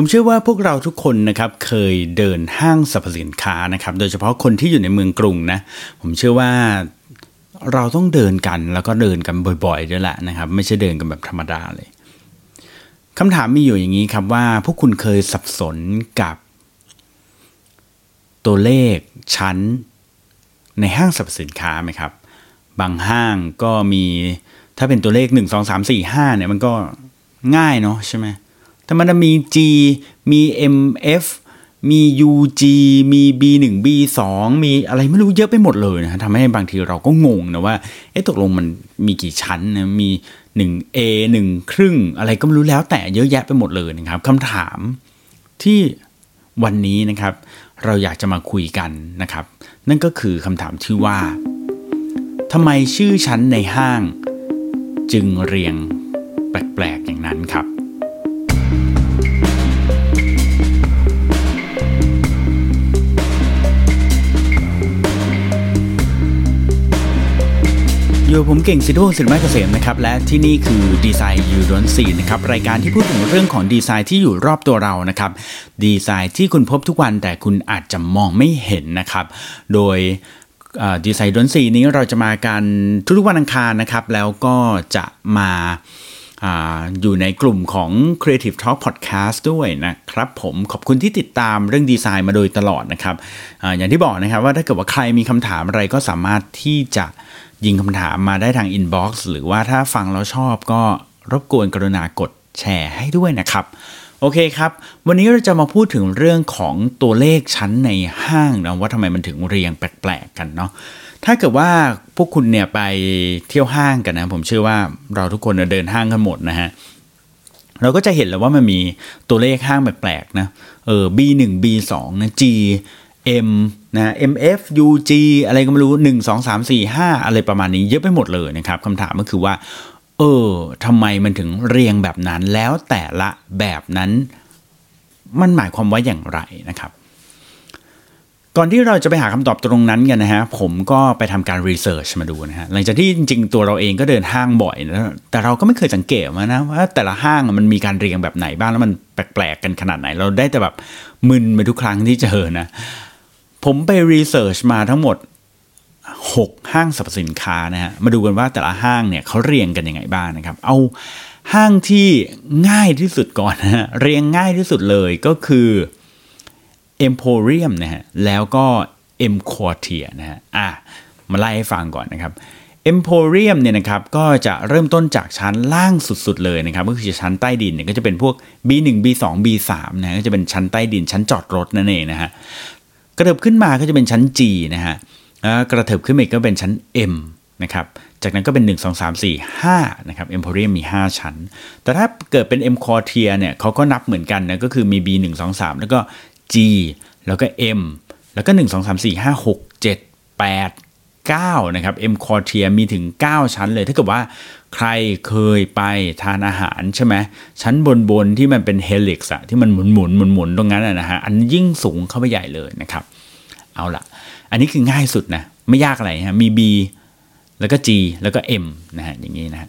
ผมเชื่อว่าพวกเราทุกคนนะครับเคยเดินห้างสรรพสินค้านะครับ โดยเฉพาะคนที่อยู่ในเมืองกรุงนะผมเชื่อว่าเราต้องเดินกันแล้วก็เดินกันบ่อยๆด้วยแหละนะครับ ไม่ใช่เดินกันแบบธรรมดาเลยคำถามมีอยู่อย่างนี้ครับว่าพวกคุณเคยสับสนกับ ตัวเลขชั้นในห้างสรรพสินค้าไหมครับ บางห้างก็มีถ้าเป็นตัวเลข 1 2 3 4 5เนี่ยมันก็ง่ายเนาะใช่ไหม แต่มันจะมี G มี MF มี UG มี B1 B2 มีอะไรไม่รู้เยอะไปหมดเลยนะทำให้บางทีเราก็งงนะว่า เอ๊ะตกลงมันมีกี่ชั้นนะมี 1A 1 ครึ่ง อะไรก็ไม่รู้แล้วแต่เยอะแยะไปหมดเลยนะครับคำถามที่วันนี้นะครับ เราอยากจะมาคุยกันนะครับ นั่นก็คือคำถามที่ว่าทำไมชื่อชั้นในห้าง จึงเรียงแปลกๆอย่างนั้นครับ อยู่ผมเก่งสิทธิวงศ์สิริมาเกษมนะครับและที่นี่คือดีไซน์ยูรอนซีนะครับรายการที่พูดถึงเรื่องของดีไซน์ที่อยู่รอบตัวเรานะครับดีไซน์ที่คุณพบทุกวันแต่คุณอาจจะมองไม่เห็นนะครับ โดยดีไซน์ดนซีนี้เราจะมากันทุกๆวันอังคารนะครับ แล้วก็จะมาอยู่ในกลุ่มของ Creative Talk Podcast ด้วยนะครับผมขอบคุณที่ติดตามเรื่องดีไซน์มาโดยตลอดนะครับออย่างที่บอกนะครับว่าถ้าเกิดว่าใครมีคำถามอะไรก็สามารถที่จะ ยิงคำถามมาได้ทางอินบ็อกซ์หรือว่าถ้าฟังแล้วชอบก็รบกวนกรุณากดแชร์ให้ด้วยนะครับ โอเคครับ วันนี้เราจะมาพูดถึงเรื่องของตัวเลขชั้นในห้างนะว่าทำไมมันถึงเรียงแปลกๆกันเนาะถ้าเกิดว่าพวกคุณเนี่ยไปเที่ยวห้างกันนะ ผมเชื่อว่าเราทุกคนเดินห้างกันหมดนะฮะเราก็จะเห็นแล้วว่ามันมีตัวเลขห้างแปลกๆนะเออ B1 B2 นะ G M นะ MF UG อะไรก็ไม่รู้ 1 2 3 4 5 อะไรประมาณนี้เยอะไปหมดเลยนะครับคำถามก็คือว่า เออทำไมมันถึงเรียงแบบนั้น แล้วแต่ละแบบนั้น มันหมายความว่าอย่างไรนะครับ ก่อนที่เราจะไปหาคำตอบตรงนั้นกันนะฮะ ผมก็ไปทำการรีเสิร์ชมาดูนะฮะ หลังจากที่จริงๆตัวเราเองก็เดินห้างบ่อยนะแต่เราก็ไม่เคยสังเกตมานะว่าแต่ละห้างมันมีการเรียงแบบไหนบ้างแล้วมันแปลกๆกันขนาดไหน เราได้แต่แบบมึนไปทุกครั้งที่เจอนะ ผมไปรีเสิร์ชมาทั้งหมด 6 ห้างสรรพสินค้านะฮะ มาดูกันว่าแต่ละห้างเนี่ยเขาเรียงกันยังไงบ้างนะครับ เอาห้างที่ง่ายที่สุดก่อนนะฮะ เรียงง่ายที่สุดเลยก็คือ Emporium นะฮะ แล้วก็ M Quartier นะฮะ อะ มาไล่ให้ฟังก่อนนะครับ Emporium เนี่ยนะครับก็จะเริ่มต้นจากชั้นล่างสุดๆเลยนะครับก็คือชั้นใต้ดินเนี่ยก็จะเป็นพวก B1 B2 B3 นะก็จะเป็นชั้นใต้ดินชั้นจอดรถนั่นเองนะฮะ กระเถิบขึ้นมาก็จะเป็นชั้น G นะฮะกระเถิบขึ้นมาอีกก็เป็นชั้น M นะครับ จากนั้นก็เป็น 1 2 3 4 5 นะครับ Emporium มี 5 ชั้น แต่ถ้าเกิดเป็น M Quartier เนี่ยเขาก็นับเหมือนกันนะก็คือมี B 1 2 3 แล้วก็ G แล้วก็ M แล้วก็ 1 2 3 4 5 6 7 8 9นะครับ M Quartier มีถึง 9 ชั้นเลย ถ้าเกิดว่าใครเคยไปทานอาหารใช่ไหมชั้นบนบนที่มันเป็นเฮลิกซ์อะที่มันหมุนหมุนหมุนหมุนตรงนั้นนะฮะอันยิ่งสูงเข้าไปใหญ่เลยนะครับ เอาละอันนี้คือง่ายสุดนะ ไม่ยากอะไรฮะมี B แล้วก็ G แล้วก็ M นะฮะอย่างนี้นะฮะ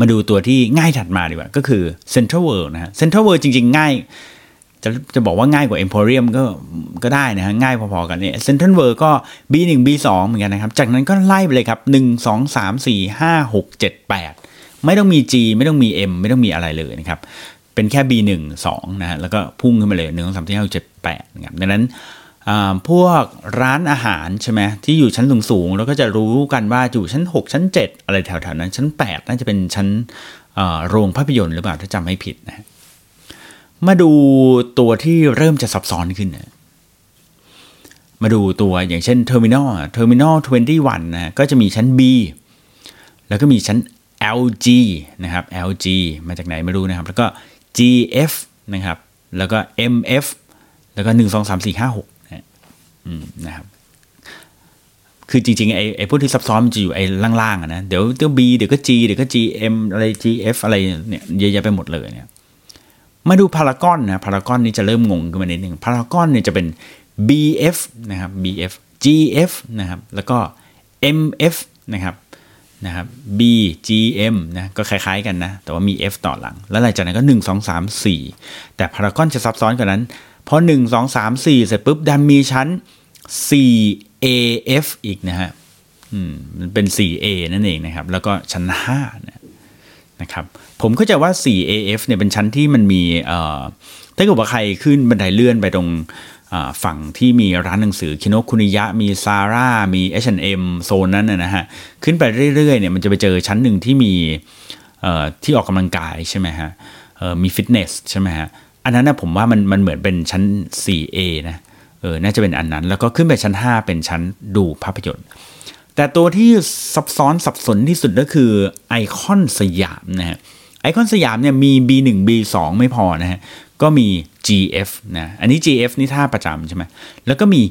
มาดูตัวที่ง่ายถัดมาดีกว่า ก็คือ Central World นะฮะ Central World จริง ๆ ง่าย จะจะบอกว่าง่ายกว่า Emporium ก็ก็ได้นะฮะง่ายพอๆกันเนี่ย Central World ก็ B1 B2 เหมือนกันนะครับ จากนั้นก็ไล่ไปเลยครับ 1 2 3 4 5 6 7 8 ไม่ต้องมี G ไม่ต้องมี M ไม่ต้องมีอะไรเลยนะครับ เป็นแค่ B1 2นะฮะแล้วก็พุ่งขึ้นมาเลย 1 2 3 4 5 6 7 8นะครับดังนั้นพวกร้านอาหารใช่ไหมที่อยู่ชั้นสูงๆแล้วก็จะรู้กันว่าอยู่ชั้น 6 ชั้น 7 อะไรแถวๆนั้นชั้น 8 น่าจะเป็นชั้นโรงภาพยนตร์หรือเปล่าถ้าจำไม่ผิดนะ มาดูตัวที่เริ่มจะซับซ้อนขึ้นนะมาดูตัวอย่างเช่น Terminal Terminal 21นะก็จะมีชั้น B แล้วก็มีชั้น LG นะครับ LG มาจากไหนไม่รู้นะครับ แล้วก็ GF นะครับ แล้วก็ MF แล้วก็ 1 2 3 4 5 6นะนะครับ คือจริงๆไอ้ไอ้พวกที่ซับซ้อนมันจะอยู่ไอ้ล่างๆนะ เดี๋ยวเดี๋ยว B เดี๋ยวก็ G เดี๋ยวก็ GM อะไร GF อะไรเนี่ยเยอะแยะไปหมดเลยเนี่ย มาดูพารากอนนะพารากอนนี่จะเริ่มงงขึ้นมานิดนึงพารากอนเนี่ยจะเป็น BF นะครับ BF GF นะครับ แล้วก็ MF นะครับนะครับ B G M นะก็คล้ายๆกันนะ แต่ว่ามี F ต่อหลัง แล้วหลังจากนั้นก็ 1 2 3 4 แต่พารากอนจะซับซ้อนกว่านั้นพอ1 2 3 4 เสร็จปุ๊บ ดันมีชั้น 4 A F อีกนะฮะอืมมันเป็น 4A นั่นเองนะครับ แล้วก็ชั้น5นะ นะครับผมเข้าใจว่า 4AF เนี่ยเป็นชั้นที่มันมีถ้าเกิดว่าใครขึ้นบันไดเลื่อนไปตรงฝั่งที่มีร้านหนังสือ Kinokuniya มี Zara มี H&M โซนนั้นนะฮะขึ้นไปเรื่อยๆเนี่ยมันจะไปเจอชั้นหนึ่งที่มีที่ออกกำลังกายใช่ไหมฮะมีฟิตเนสใช่ไหมฮะอันนั้นนะผมว่ามันมันเหมือนเป็นชั้น 4A นะเออน่าจะเป็นอันนั้น แล้วก็ขึ้นไปชั้น 5 เป็นชั้นดูภาพยนตร์ แต่ตัวที่ซับซ้อนสับสนที่สุดก็คือไอคอนสยามนะฮะไอคอนสยามเนี่ยมี B1 B2 ไม่พอนะฮะก็มี GF นะอันนี้ GF นี่ท่าประจำใช่ไหมแล้วก็มี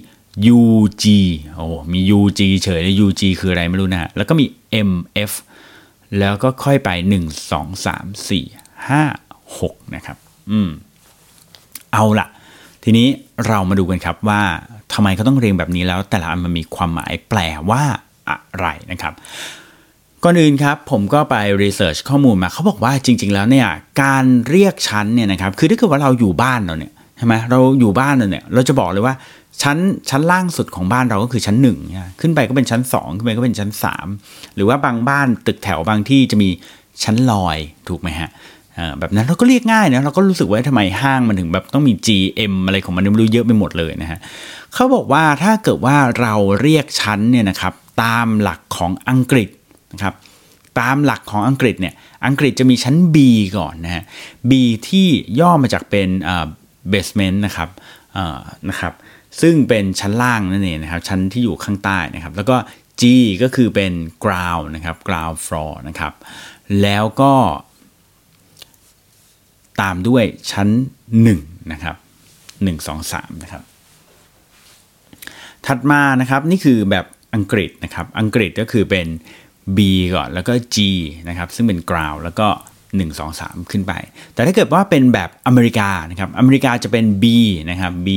UG โอ้มี UG เฉยเลย UG คืออะไรไม่รู้นะฮะแล้วก็มี MF แล้วก็ค่อยไป 1 2 3 4 5 6 นะครับ อืม เอาละทีนี้เรามาดูกันครับว่าทำไมเขาต้องเรียงแบบนี้แล้ว แต่ละอันมันมีความหมายแปลว่า อะไรนะครับก่อนอื่นครับผมก็ไปรีเสิร์ชข้อมูลมาเขาบอกว่าจริง ๆ แล้วเนี่ยการเรียกชั้นเนี่ยนะครับคือถ้าเกิดว่าเราอยู่บ้านเราเนี่ยใช่ไหมเราอยู่บ้านเราเนี่ยเราจะบอกเลยว่าชั้นชั้นล่างสุดของบ้านเราก็คือชั้นหนึ่งขึ้นไปก็เป็นชั้นสองขึ้นไปก็เป็นชั้นสามหรือว่าบางบ้านตึกแถวบางที่จะมีชั้นลอยถูกไหมฮะแบบนั้นเราก็เรียกง่ายนะเราก็รู้สึกว่าทำไมห้างมันถึงแบบต้องมี GM อะไรของมันไม่รู้เยอะไปหมดเลยนะฮะเขาบอกว่าถ้าเกิดว่าเราเรียกชั้นเนี่ยนะครับ ตามหลักของอังกฤษนะครับตามหลักของอังกฤษเนี่ยอังกฤษจะมีชั้น B ก่อนนะฮะ B ที่ย่อมาจากเป็นเบสเมนต์นะครับนะครับซึ่งเป็นชั้นล่างนั่นเองนะครับชั้นที่อยู่ข้างใต้นะครับแล้วก็ G ก็คือเป็น ground นะครับ ground floor นะครับแล้วก็ตามด้วยชั้น 1 นะครับ 1 2 3 นะครับ ถัดมานะครับนี่คือแบบ อังกฤษนะครับอังกฤษก็คือเป็น B ก่อนแล้วก็ G นะครับซึ่งเป็น ground แล้วก็ 1 2 3 ขึ้นไป แต่ถ้าเกิดว่าเป็นแบบอเมริกานะครับอเมริกาจะเป็น B นะครับ B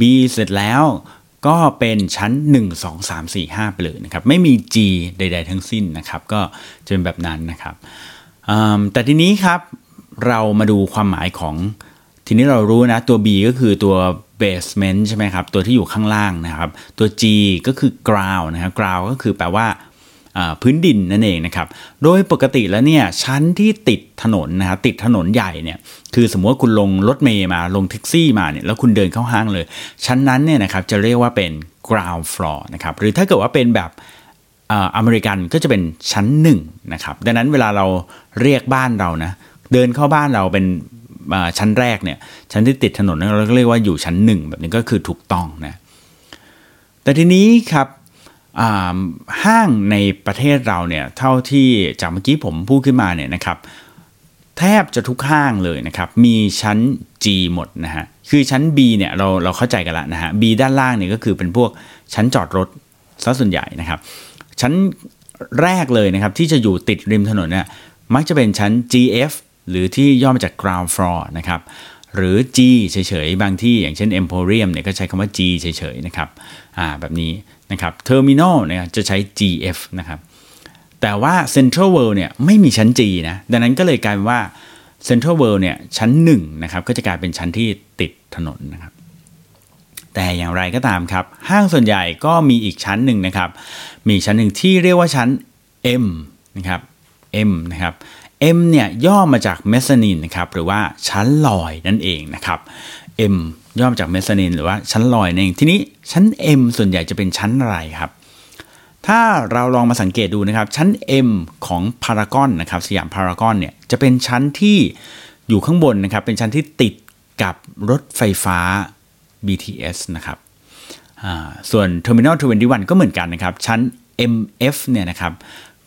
B เสร็จแล้วก็เป็นชั้น 1 2 3 4 5 ไปเลยนะครับไม่มี G ใด ๆ ทั้งสิ้นนะครับก็จะเป็นแบบนั้นนะครับแต่ทีนี้ครับเรามาดูความหมายของ ทีนี้เรารู้นะตัว B ก็คือตัว basement ใช่ไหมครับ ตัวที่อยู่ข้างล่างนะครับ ตัว G ก็คือ ground นะครับ ground ก็คือแปลว่าพื้นดินนั่นเองนะครับ โดยปกติแล้วเนี่ยชั้นที่ติดถนนนะครับติดถนนใหญ่เนี่ยคือสมมติว่าคุณลงรถเมย์มาลงแท็กซี่มาเนี่ยแล้วคุณเดินเข้าห้างเลย ชั้นนั้นเนี่ยนะครับจะเรียกว่าเป็น ground floor นะครับหรือถ้าเกิดว่าเป็นแบบอเมริกันก็จะเป็นชั้นหนึ่งนะครับดังนั้นเวลาเราเรียกบ้านเรานะเดินเข้าบ้านเราเป็น ชั้นแรกเนี่ยชั้นที่ติดถนนเราก็เรียกว่าอยู่ชั้นหนึ่งแบบนี้ก็คือถูกต้องนะแต่ทีนี้ครับห้างในประเทศเราเนี่ยเท่าที่จากเมื่อกี้ผมพูดขึ้นมาเนี่ยนะครับแทบจะทุกห้างเลยนะครับมีชั้น G หมดนะฮะคือชั้น B เนี่ยเราเราเข้าใจกันละนะฮะ B ด้านล่างเนี่ยก็คือเป็นพวกชั้นจอดรถซะส่วนใหญ่นะครับชั้นแรกเลยนะครับที่จะอยู่ติดริมถนนเนี่ยมักจะเป็นชั้น GF หรือที่ย่อมาจาก ground floor นะครับหรือ G เฉยๆ บางที่อย่างเช่น Emporium เนี่ยก็ใช้คำว่า G เฉยๆนะครับอ่าแบบนี้นะครับ Terminal เนี่ยจะใช้ GF นะครับแต่ว่า Central World เนี่ยไม่มีชั้น G นะดังนั้นก็เลยกลายเป็นว่า Central World เนี่ยชั้น1นะครับก็จะกลายเป็นชั้นที่ติดถนนนะครับแต่อย่างไรก็ตามครับ ห้างส่วนใหญ่ก็มีอีกชั้นหนึ่งนะครับ มีชั้นหนึ่งที่เรียกว่าชั้น M นะครับ M นะครับ M เนี่ยย่อมาจากเมสซานินนะครับหรือว่าชั้นลอยนั่นเองนะครับ M ย่อมาจากเมสซานินหรือว่าชั้นลอยนั่นเองทีนี้ชั้น M ส่วนใหญ่จะเป็นชั้นอะไรครับ ถ้าเราลองมาสังเกตดูนะครับชั้น M ของพารากอนนะครับสยามพารากอนเนี่ยจะเป็นชั้นที่อยู่ข้างบนนะครับเป็นชั้นที่ติดกับรถไฟฟ้า BTS นะครับส่วน Terminal 21 ก็เหมือนกันนะครับชั้น MF เนี่ยนะครับ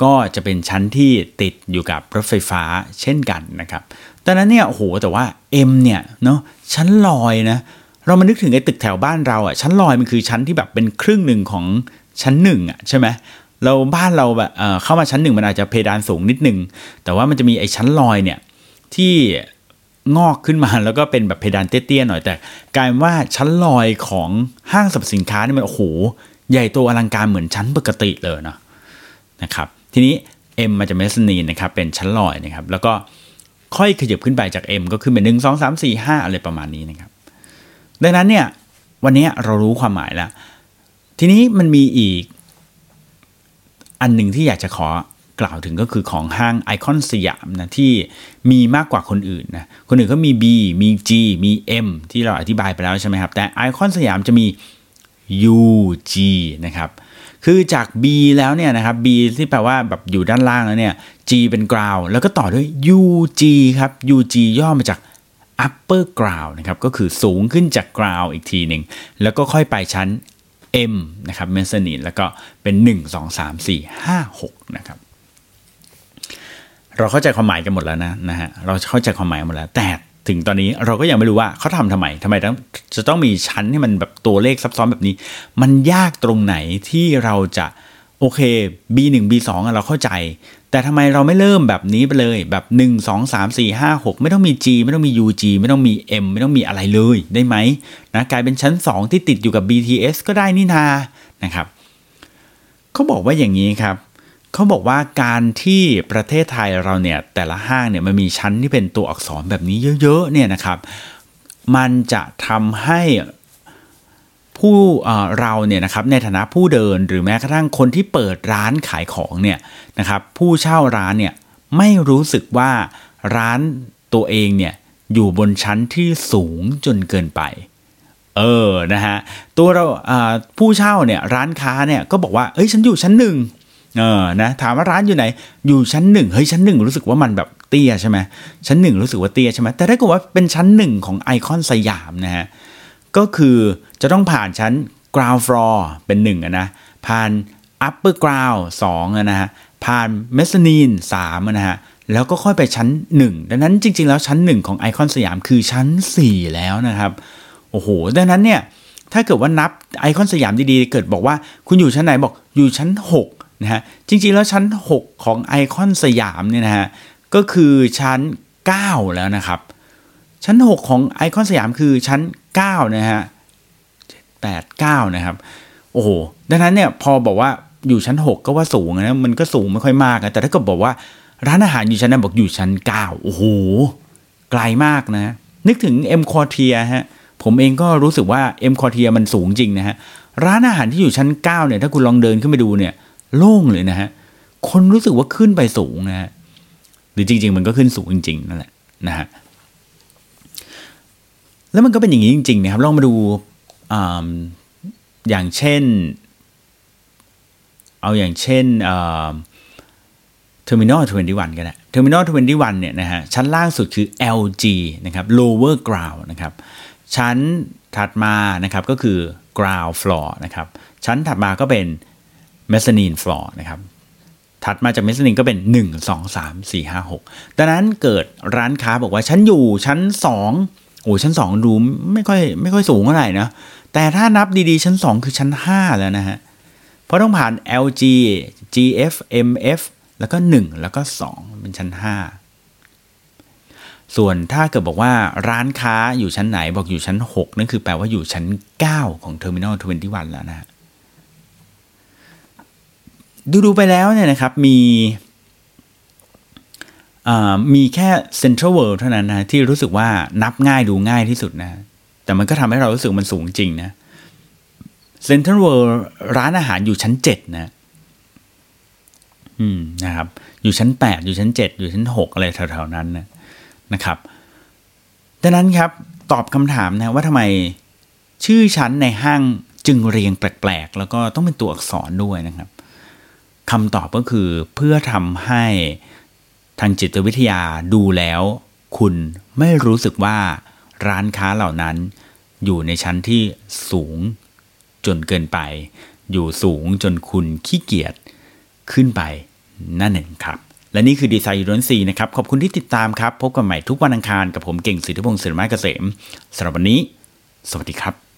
ก็จะเป็นชั้นที่ติดอยู่กับรถไฟฟ้าเช่นกันนะครับตอนนั้นเนี่ยโอ้โหแต่ว่า M เนี่ยเนาะชั้นลอยนะเรามานึกถึงไอ้ตึกแถวบ้านเราอะชั้นลอยมันคือชั้นที่แบบเป็นครึ่งหนึ่งของชั้นหนึ่งอะใช่ไหมเราบ้านเราแบบเเข้ามาชั้นหนึ่งมันอาจจะเพดานสูงนิดนึง แต่ว่ามันจะมีไอ้ชั้นลอยเนี่ยที่งอกขึ้นมาแล้วก็เป็นแบบเพดานเตี้ยๆหน่อยแต่ กลายว่าชั้นลอยของห้างสรรพสินค้านี่มันโอ้โหใหญ่โตอลังการเหมือนชั้นปกติเลยนะนะครับ ทีนี้ M มาจากเมสนีนนะครับเป็นชั้นลอยนะครับแล้วก็ค่อยขยับขึ้นไปจาก M ก็ขึ้นเป็นหนึ่งสองสามสี่ห้าอะไรประมาณนี้นะครับ ดังนั้นเนี่ยวันนี้เรารู้ความหมายแล้ว ทีนี้มันมีอีกอันหนึ่งที่อยากจะขอกล่าวถึงก็คือของห้างไอคอนสยามนะที่มีมากกว่าคนอื่นนะคนอื่นก็มี B มี G มี M ที่เราอธิบายไปแล้วใช่ไหมครับ แต่ไอคอนสยามจะมี UG นะครับ คือจาก B แล้วเนี่ยนะครับ B ที่แปลว่าแบบอยู่ด้านล่างแล้วเนี่ย G เป็น ground แล้วก็ต่อด้วย UG ครับ UG ย่อมาจาก upper ground นะครับ ก็คือสูงขึ้นจาก ground อีกทีหนึ่ง แล้วก็ค่อยไปชั้น M นะครับ mezzanine แล้วก็เป็น 1 2 3 4 5 6 นะครับ เราเข้าใจความหมายกันหมดแล้วนะนะฮะ เราเข้าใจความหมายหมดแล้ว แต่ ถึงตอนนี้เราก็ยังไม่รู้ว่าเขาทำทำไมทำไมต้องจะต้องมีชั้นที่มันแบบตัวเลขซับซ้อนแบบนี้ มันยากตรงไหนที่เราจะโอเค B1 B2 อะเราเข้าใจ แต่ทำไมเราไม่เริ่มแบบนี้ไปเลย แบบ 1 2 3 4 5 6 ไม่ต้องมี G ไม่ต้องมี UG ไม่ต้องมี M ไม่ต้องมีอะไรเลยได้ไหมนะกลายเป็นชั้น 2 ที่ติดอยู่กับ BTS ก็ได้นี่นานะครับเขาบอกว่าอย่างนี้ครับ เขาบอกว่าการที่ประเทศไทยเราเนี่ยแต่ละห้างเนี่ยมันมีชั้นที่เป็นตัวอักษรแบบนี้เยอะๆเนี่ยนะครับ มันจะทำให้ผู้เราเนี่ยนะครับในฐานะผู้เดินหรือแม้กระทั่งคนที่เปิดร้านขายของเนี่ยนะครับผู้เช่าร้านเนี่ยไม่รู้สึกว่าร้านตัวเองเนี่ยอยู่บนชั้นที่สูงจนเกินไป เออนะฮะตัวเราผู้เช่าเนี่ยร้านค้าเนี่ยก็บอกว่าเอ้ยฉันอยู่ชั้นหนึ่ง เออนะถามว่าร้านอยู่ไหน อยู่ชั้นหนึ่งเฮ้ยชั้นหนึ่งรู้สึกว่ามันแบบเตี้ยใช่ไหมชั้นหนึ่งรู้สึกว่าเตี้ยใช่ไหมแต่ถ้าเกิดว่าเป็นชั้นหนึ่งของไอคอนสยามนะฮะก็คือจะต้องผ่านชั้น ground floor เป็นหนึ่งนะผ่าน upper ground สองนะฮะผ่าน mezzanine สามนะฮะแล้วก็ค่อยไปชั้น 1 ดังนั้นจริง ๆ แล้วชั้น 1 ของไอคอนสยามคือชั้น 4 แล้วนะครับโอ้โหดังนั้นเนี่ยถ้าเกิดว่านับไอคอนสยามดีๆ เกิดบอกว่าคุณอยู่ชั้นไหนบอกอยู่ชั้น 6 นะฮะจริงๆแล้วชั้น 6 ของไอคอนสยามเนี่ยนะฮะก็คือชั้น 9 แล้วนะครับ ชั้น 6 ของไอคอนสยามคือชั้น 9 นะฮะแปดเก้านะครับ โอ้โหดังนั้นเนี่ยพอบอกว่าอยู่ชั้น 6 ก็ว่าสูงนะมันก็สูงไม่ค่อยมากนะแต่ถ้าเกิดบอกว่าร้านอาหารอยู่ชั้นนั้นบอกอยู่ชั้น 9 โอ้โหไกลมากนะ นึกถึง M q u a r t i e r ฮะผมเองก็รู้สึกว่า M q u a r t i e r มันสูงจริงนะฮะร้านอาหารที่อยู่ชั้น 9 เนี่ยถ้าคุณลองเดินขึ้นไปดูเนี่ย โล่งเลยนะฮะ คนรู้สึกว่าขึ้นไปสูงนะฮะ หรือจริง ๆ มันก็ขึ้นสูงจริง ๆ นั่นแหละนะฮะ แล้วมันก็เป็นอย่างนี้จริง ๆ นะครับ ลองมาดูออย่างเช่น เอาอย่างเช่น Terminal Twenty One ก็ได้ Terminal Twenty One เนี่ยนะฮะ ชั้นล่างสุดคือ LG นะครับ lower ground นะครับ ชั้นถัดมานะครับก็คือ ground floor นะครับ ชั้นถัดมาก็เป็น mezzanine floor นะครับถัดมาจากเมสซานีนก็เป็น 1 2 3 4 5 6ดังนั้นเกิดร้านค้าบอกว่าฉันอยู่ชั้น 2 โอ้ชั้น2ดูไม่ค่อยไม่ค่อยสูงเท่าไหร่นะแต่ถ้านับดีๆ ชั้น 2 คือชั้น 5 แล้วนะฮะเพราะต้องผ่าน LG GF MF แล้วก็ 1 แล้วก็ 2 เป็นชั้น 5 ส่วนถ้าเกิดบอกว่าร้านค้าอยู่ชั้นไหนบอกอยู่ชั้น 6 นั่นคือแปลว่าอยู่ชั้น 9 ของ Terminal 21 แล้วนะฮะ ดูดูไปแล้วเนี่ยนะครับมีมีแค่ Central World เท่านั้นนะที่รู้สึกว่านับง่ายดูง่ายที่สุดนะ แต่มันก็ทำให้เรารู้สึกมันสูงจริงนะ Central World ร้านอาหารอยู่ชั้นเจ็ดนะอืมนะครับ อยู่ชั้นแปดอยู่ชั้นเจ็ดอยู่ชั้นหกอะไรแถวๆนั้นนะนะครับดังนั้นครับตอบคำถามนะว่าทำไมชื่อชั้นในห้างจึงเรียงแปลกๆ แล้วก็ต้องเป็นตัวอักษรด้วยนะครับ คำตอบก็คือเพื่อทำให้ทางจิตวิทยาดูแล้ว คุณไม่รู้สึกว่าร้านค้าเหล่านั้น อยู่ในชั้นที่สูงจนเกินไป อยู่สูงจนคุณขี้เกียจขึ้นไปนั่นเองครับ และนี่คือดีไซน์ยูนซีนะครับ ขอบคุณที่ติดตามครับ พบกันใหม่ทุกวันอังคารกับผมเก่งสิทธิพงศ์ศิริมาเกษมสำหรับวันนี้ สวัสดีครับ